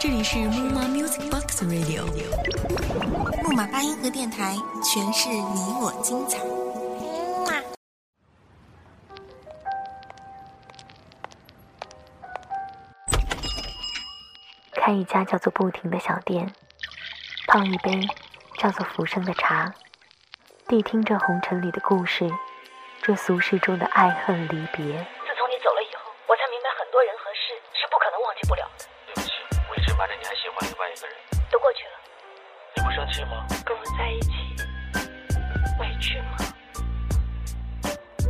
这里是木马 Music Box Radio，木马八音盒电台，诠释你我精彩。开一家叫做不停的小店，泡一杯叫做浮生的茶，谛听着红尘里的故事，这俗世中的爱恨离别。生气吗？跟我在一起，委屈吗？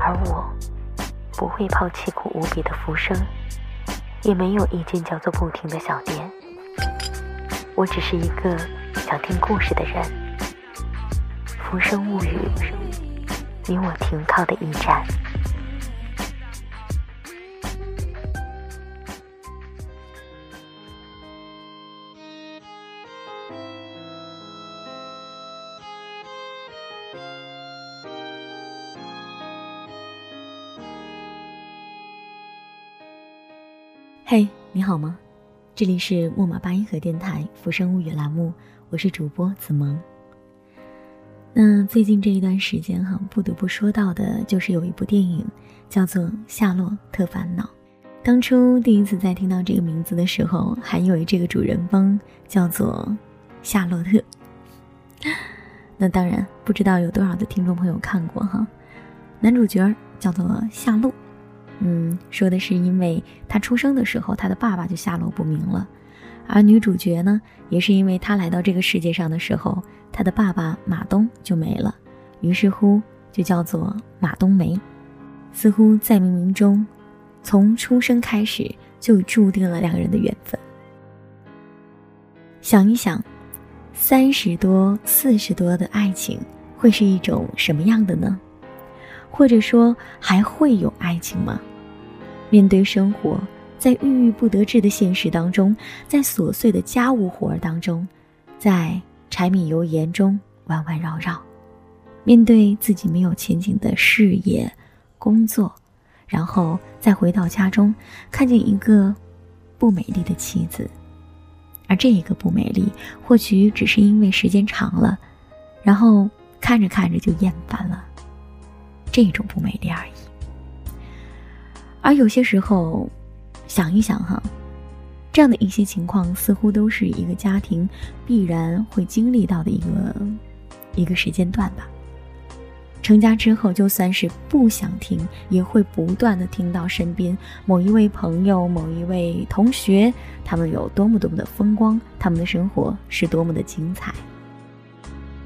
而我不会抛弃苦无比的浮生，也没有一间叫做不停的小店。我只是一个想听故事的人。浮生物语，你我停靠的驿站。嘿，你好吗？这里是木马八音盒电台《浮生物语》栏目，我是主播子萌。那最近这一段时间哈，不得不说到的就是有一部电影叫做《夏洛特烦恼》。当初第一次在听到这个名字的时候，还以为这个主人翁叫做夏洛特。那当然不知道有多少的听众朋友看过哈。男主角叫做夏洛。嗯，说的是因为他出生的时候，他的爸爸就下落不明了，而女主角呢，也是因为他来到这个世界上的时候，他的爸爸马东就没了，于是乎就叫做马冬梅，似乎在冥冥中，从出生开始就注定了两个人的缘分。想一想，三十多、四十多的爱情会是一种什么样的呢？或者说，还会有爱情吗？面对生活，在郁郁不得志的现实当中，在琐碎的家务活儿当中，在柴米油盐中弯弯绕绕，面对自己没有前景的事业、工作，然后再回到家中，看见一个不美丽的妻子，而这一个不美丽，或许只是因为时间长了，然后看着看着就厌烦了，这种不美丽而已。而有些时候，想一想哈，这样的一些情况，似乎都是一个家庭必然会经历到的一个一个时间段吧。成家之后，就算是不想听，也会不断的听到身边某一位朋友、某一位同学，他们有多么多么的风光，他们的生活是多么的精彩。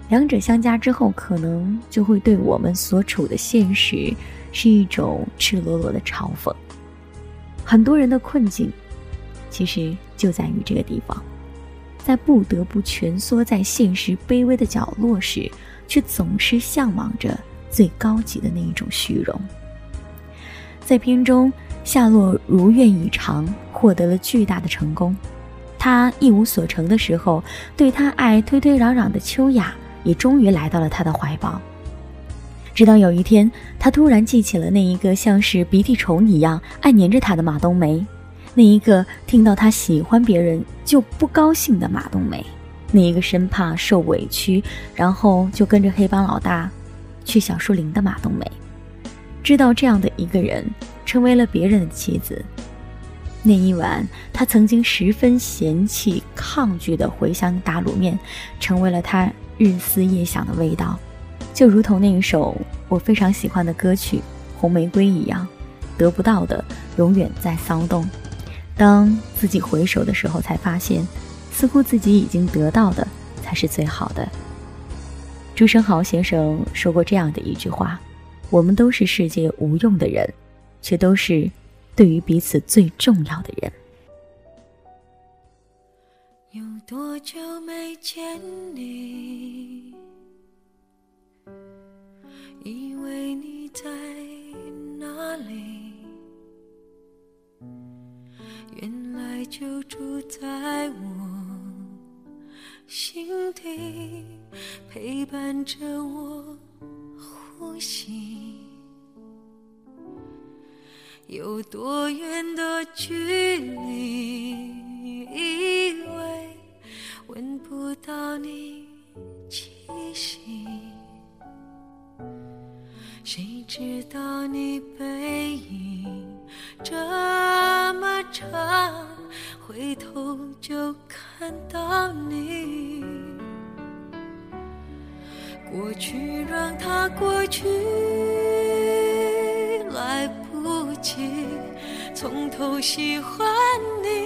两者相加之后，可能就会对我们所处的现实。是一种赤裸裸的嘲讽。很多人的困境，其实就在于这个地方，在不得不蜷缩在现实卑微的角落时，却总是向往着最高级的那一种虚荣。在片中，夏洛如愿以偿获得了巨大的成功，他一无所成的时候，对他爱推推攘攘的秋雅也终于来到了他的怀抱。直到有一天，他突然记起了那一个像是鼻涕虫一样爱黏着他的马冬梅，那一个听到他喜欢别人就不高兴的马冬梅，那一个生怕受委屈，然后就跟着黑帮老大去小树林的马冬梅。知道这样的一个人成为了别人的妻子，那一晚他曾经十分嫌弃、抗拒的茴香打卤面，成为了他日思夜想的味道。就如同那一首我非常喜欢的歌曲《红玫瑰》一样，得不到的永远在骚动。当自己回首的时候，才发现，似乎自己已经得到的才是最好的。朱生豪先生说过这样的一句话：“我们都是世界无用的人，却都是对于彼此最重要的人。”多久没见你？以为你在哪里？原来就住在我心底，陪伴着我呼吸。有多远的距离？到你气息，谁知道你背影这么长，回头就看到你。过去让它过去，来不及从头喜欢你。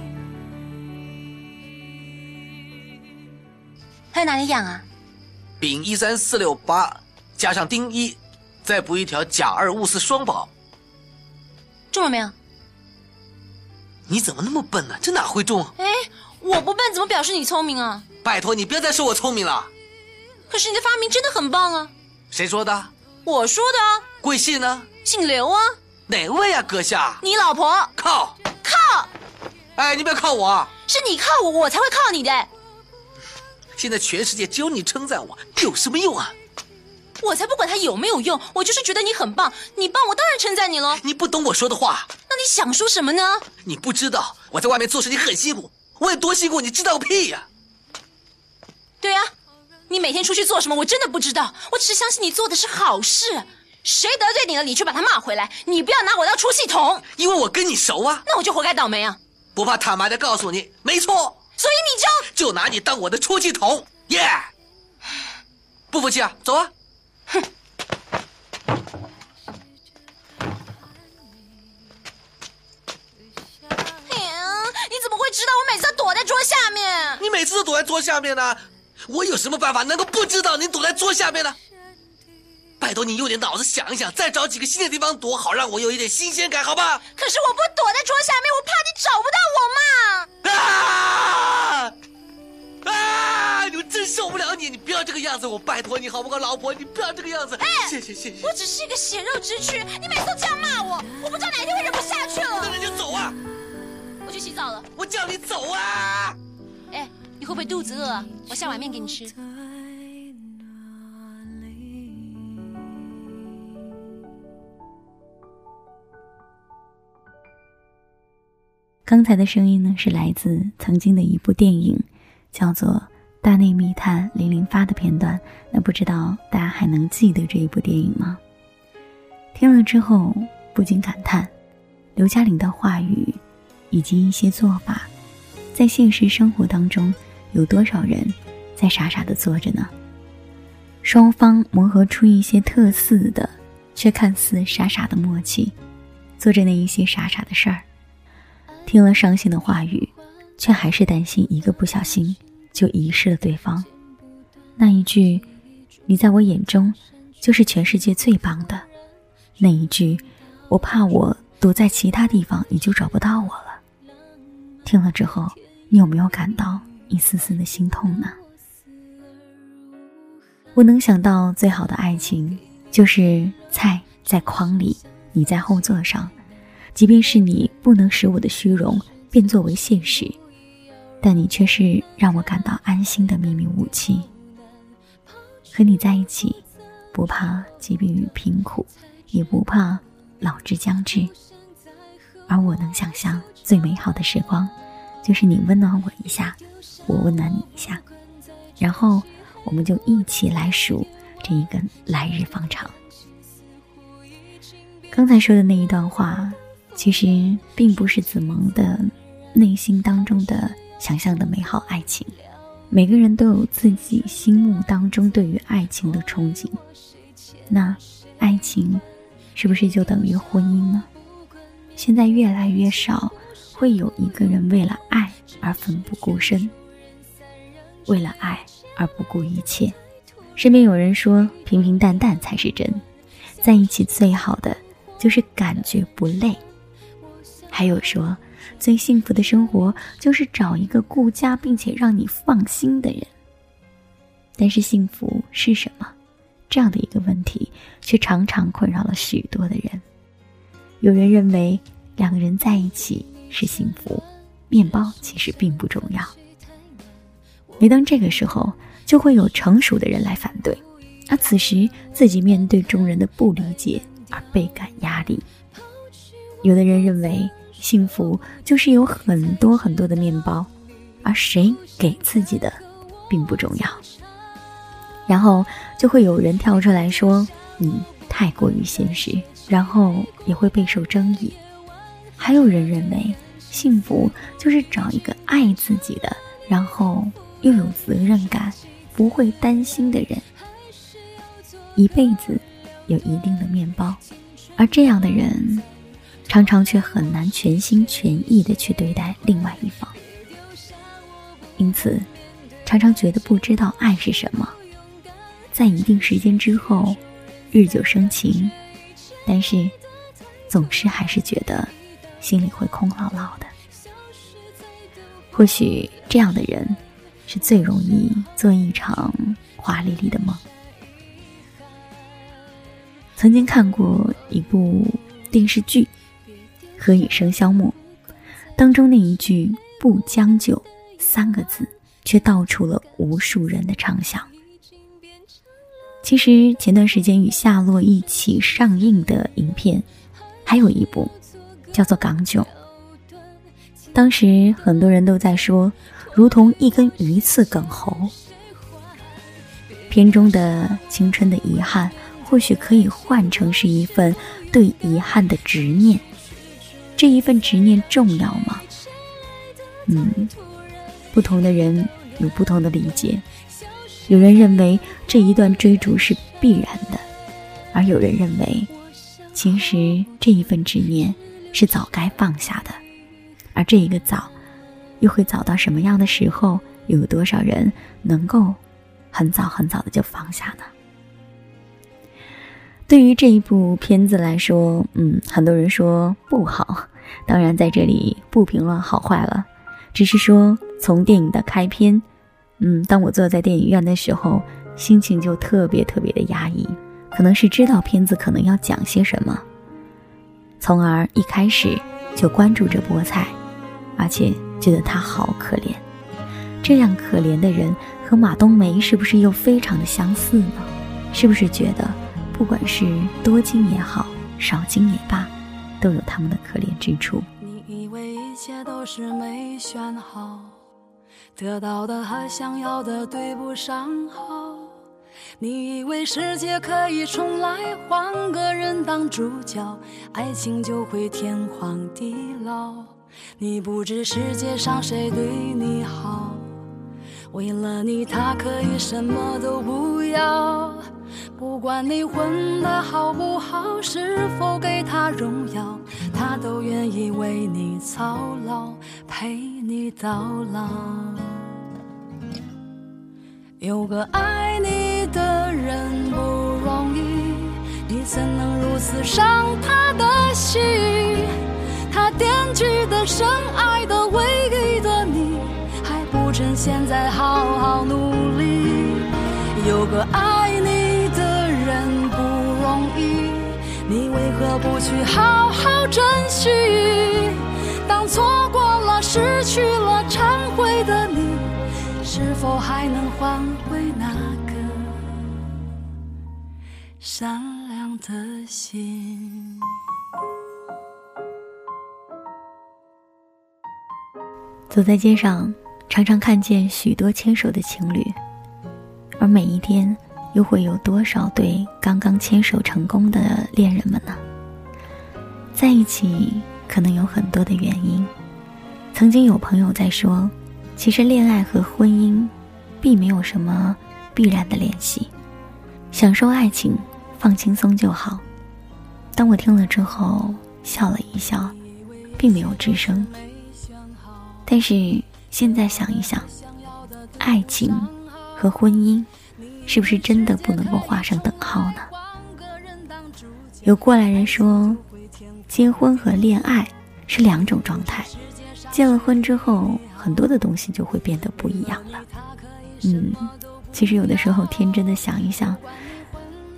还有哪里痒啊？丙一三四六八加上丁一，再补一条甲二戊四双宝。中了没有？你怎么那么笨呢？这哪会中？哎，我不笨，怎么表示你聪明啊？拜托你不要再说我聪明了。可是你的发明真的很棒啊！谁说的？我说的啊。贵姓呢？姓刘啊。哪位啊，阁下？你老婆。靠！靠！哎，你不要靠我。是你靠我，我才会靠你的。现在全世界只有你称赞我，有什么用啊？我才不管他有没有用，我就是觉得你很棒。你棒，我当然称赞你喽。你不懂我说的话。那你想说什么呢？你不知道我在外面做事情很辛苦，我有多辛苦，你知道个屁呀！对呀，你每天出去做什么？我真的不知道。我只是相信你做的是好事。谁得罪你了，你去把他骂回来。你不要拿我当出气筒，因为我跟你熟啊。那我就活该倒霉啊！不怕坦白的告诉你，没错。所以你就就拿你当我的出气筒，耶！不服气啊？走啊！哼！你怎么会知道我每次躲在桌下面？你每次都躲在桌下面呢？我有什么办法能够不知道你躲在桌下面呢？拜托你用点脑子想一想，再找几个新的地方躲，好让我有一点新鲜感，好吧？可是我不躲在桌下面，我怕你找不到我嘛！受不了你！你不要这个样子，我拜托你好不好，老婆？你不要这个样子！哎，谢谢谢谢。我只是一个血肉之躯，你每次都这样骂我，我不知道哪一天会忍不下去了。那你就走啊！我去洗澡了。我叫你走啊！哎，你会不会肚子饿啊？我下碗面给你吃。刚才的声音呢，是来自曾经的一部电影，叫做《大内密探零零发》的片段。那不知道大家还能记得这一部电影吗？听了之后不禁感叹，刘嘉玲的话语以及一些做法，在现实生活当中，有多少人在傻傻的做着呢？双方磨合出一些特似的，却看似傻傻的默契，做着那一些傻傻的事儿。听了伤心的话语，却还是担心一个不小心就遗失了对方。那一句“你在我眼中就是全世界最棒的”，那一句“我怕我躲在其他地方你就找不到我了”，听了之后，你有没有感到一丝丝的心痛呢？我能想到最好的爱情，就是菜在筐里，你在后座上。即便是你不能使我的虚荣变作为现实，但你却是让我感到安心的秘密武器。和你在一起，不怕疾病与贫苦，也不怕老之将至。而我能想象最美好的时光，就是你温暖我一下，我温暖你一下，然后我们就一起来数这一个来日方长。刚才说的那一段话。其实并不是子萌的内心当中的想象的美好爱情。每个人都有自己心目当中对于爱情的憧憬。那爱情是不是就等于婚姻呢？现在越来越少会有一个人为了爱而奋不顾身，为了爱而不顾一切。身边有人说，平平淡淡才是真，在一起最好的。就是感觉不累。还有说，最幸福的生活就是找一个顾家并且让你放心的人。但是幸福是什么？这样的一个问题，却常常困扰了许多的人。有人认为两个人在一起是幸福，面包其实并不重要。每当这个时候，就会有成熟的人来反对，而此时自己面对众人的不理解而倍感压力。有的人认为幸福就是有很多很多的面包，而谁给自己的并不重要。然后就会有人跳出来说你太过于现实，然后也会备受争议。还有人认为幸福就是找一个爱自己的，然后。又有责任感、不会担心的人，一辈子有一定的面包，而这样的人，常常却很难全心全意的去对待另外一方，因此，常常觉得不知道爱是什么，在一定时间之后，日久生情，但是，总是还是觉得心里会空落落的。或许这样的人。是最容易做一场华丽丽的梦。曾经看过一部电视剧《何以笙箫默》，当中那一句“不将就”三个字，却道出了无数人的畅想。其实前段时间与夏洛一起上映的影片，还有一部叫做《港囧》，当时很多人都在说。如同一根鱼刺梗喉。片中的青春的遗憾，或许可以换成是一份对遗憾的执念。这一份执念重要吗？嗯，不同的人有不同的理解。有人认为这一段追逐是必然的，而有人认为，其实这一份执念是早该放下的，而这一个早。又会早到什么样的时候？又有多少人能够很早很早的就放下呢？对于这一部片子来说，嗯，很多人说不好。当然，在这里不评论好坏了，只是说从电影的开篇，嗯，当我坐在电影院的时候，心情就特别特别的压抑。可能是知道片子可能要讲些什么，从而一开始就关注着菠菜，而且。觉得他好可怜，这样可怜的人和马冬梅是不是又非常的相似呢？是不是觉得，不管是多金也好，少金也罢，都有他们的可怜之处？你以为一切都是没选好，得到的和想要的对不上号。你以为世界可以重来，换个人当主角，爱情就会天荒地老。你不知世界上谁对你好，为了你他可以什么都不要。不管你混得好不好，是否给他荣耀，他都愿意为你操劳，陪你到老。有个爱你的人不容易，你怎能如此伤他的心？他惦记的、深爱的、唯一的你，趁现在好好努力。有个爱你的人不容易，你为何不去好好珍惜？当错过了、失去了、忏悔的你，是否还能换回那个善良的心？走在街上，常常看见许多牵手的情侣，而每一天又会有多少对刚刚牵手成功的恋人们呢？在一起可能有很多的原因。曾经有朋友在说，其实恋爱和婚姻并没有什么必然的联系，享受爱情，放轻松就好。当我听了之后笑了一笑，并没有吱声。但是现在想一想，爱情和婚姻是不是真的不能够画上等号呢？有过来人说，结婚和恋爱是两种状态。结了婚之后，很多的东西就会变得不一样了。嗯，其实有的时候天真的想一想，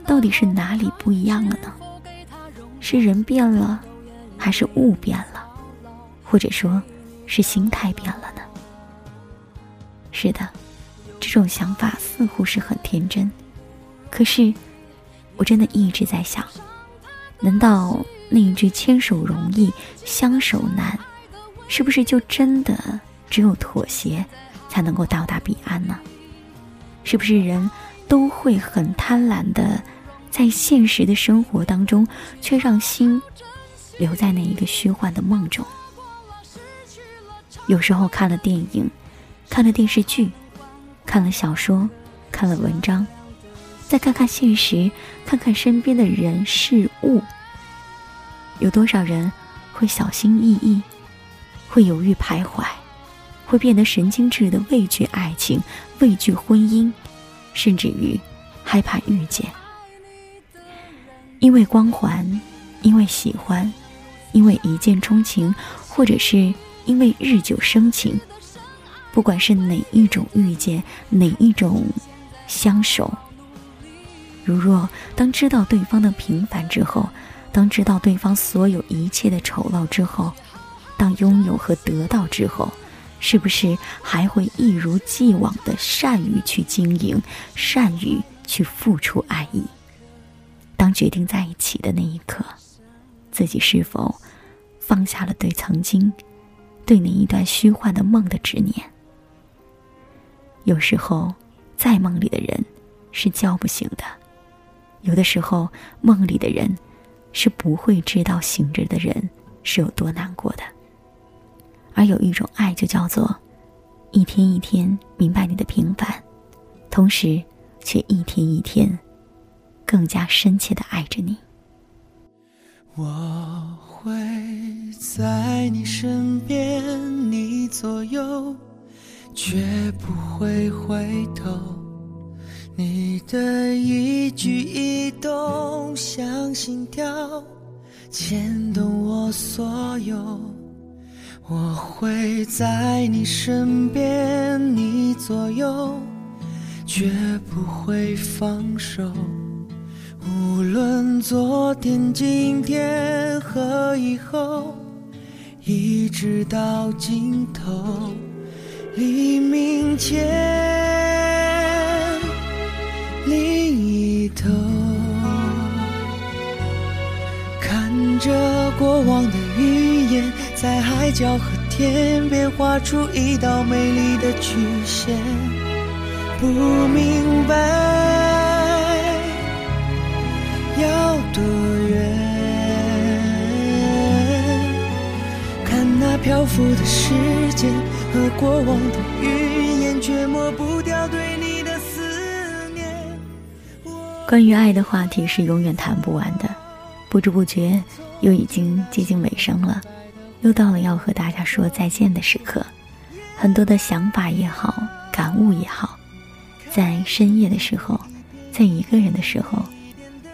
到底是哪里不一样了呢？是人变了，还是物变了，或者说，是心态变了？是的，这种想法似乎是很天真，可是，我真的一直在想，难道那一句“牵手容易，相守难”？是不是就真的只有妥协，才能够到达彼岸呢？是不是人都会很贪婪的，在现实的生活当中，却让心留在那一个虚幻的梦中？有时候看了电影，看了电视剧，看了小说，看了文章，再看看现实，看看身边的人事物，有多少人会小心翼翼？会犹豫徘徊，会变得神经质的畏惧爱情，畏惧婚姻，甚至于害怕遇见。因为光环，因为喜欢，因为一见钟情，或者是因为日久生情，不管是哪一种遇见，哪一种相守。如若当知道对方的平凡之后，当知道对方所有一切的丑陋之后。当拥有和得到之后，是不是还会一如既往的善于去经营，善于去付出爱意？当决定在一起的那一刻，自己是否放下了对曾经、对那一段虚幻的梦的执念？有时候，在梦里的人是叫不醒的；有的时候，梦里的人是不会知道醒着的人是有多难过的。而有一种爱，就叫做一天一天明白你的平凡，同时却一天一天更加深切的爱着你。我会在你身边，你左右，绝不会回头。你的一举一动像心跳，牵动我所有。我会在你身边，你左右，绝不会放手。无论昨天、今天和以后，一直到尽头，黎明前另一头，看着过往的云烟。在海角和天边画出一道美丽的曲线，不明白要多远。看那漂浮的时间和过往的云烟，却抹不掉对你的思念。关于爱的话题是永远谈不完的，不知不觉又已经接近尾声了。又到了要和大家说再见的时刻，很多的想法也好，感悟也好，在深夜的时候，在一个人的时候，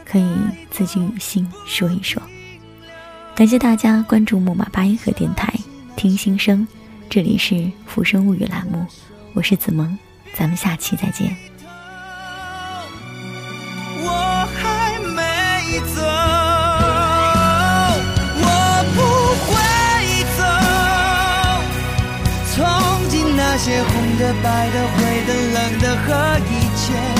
可以自己与心说一说。感谢大家关注木马八音盒电台，听心声，这里是《浮生物语》栏目，我是子萌，咱们下期再见。我还没走。那些红的、白的、灰的、冷的和一切。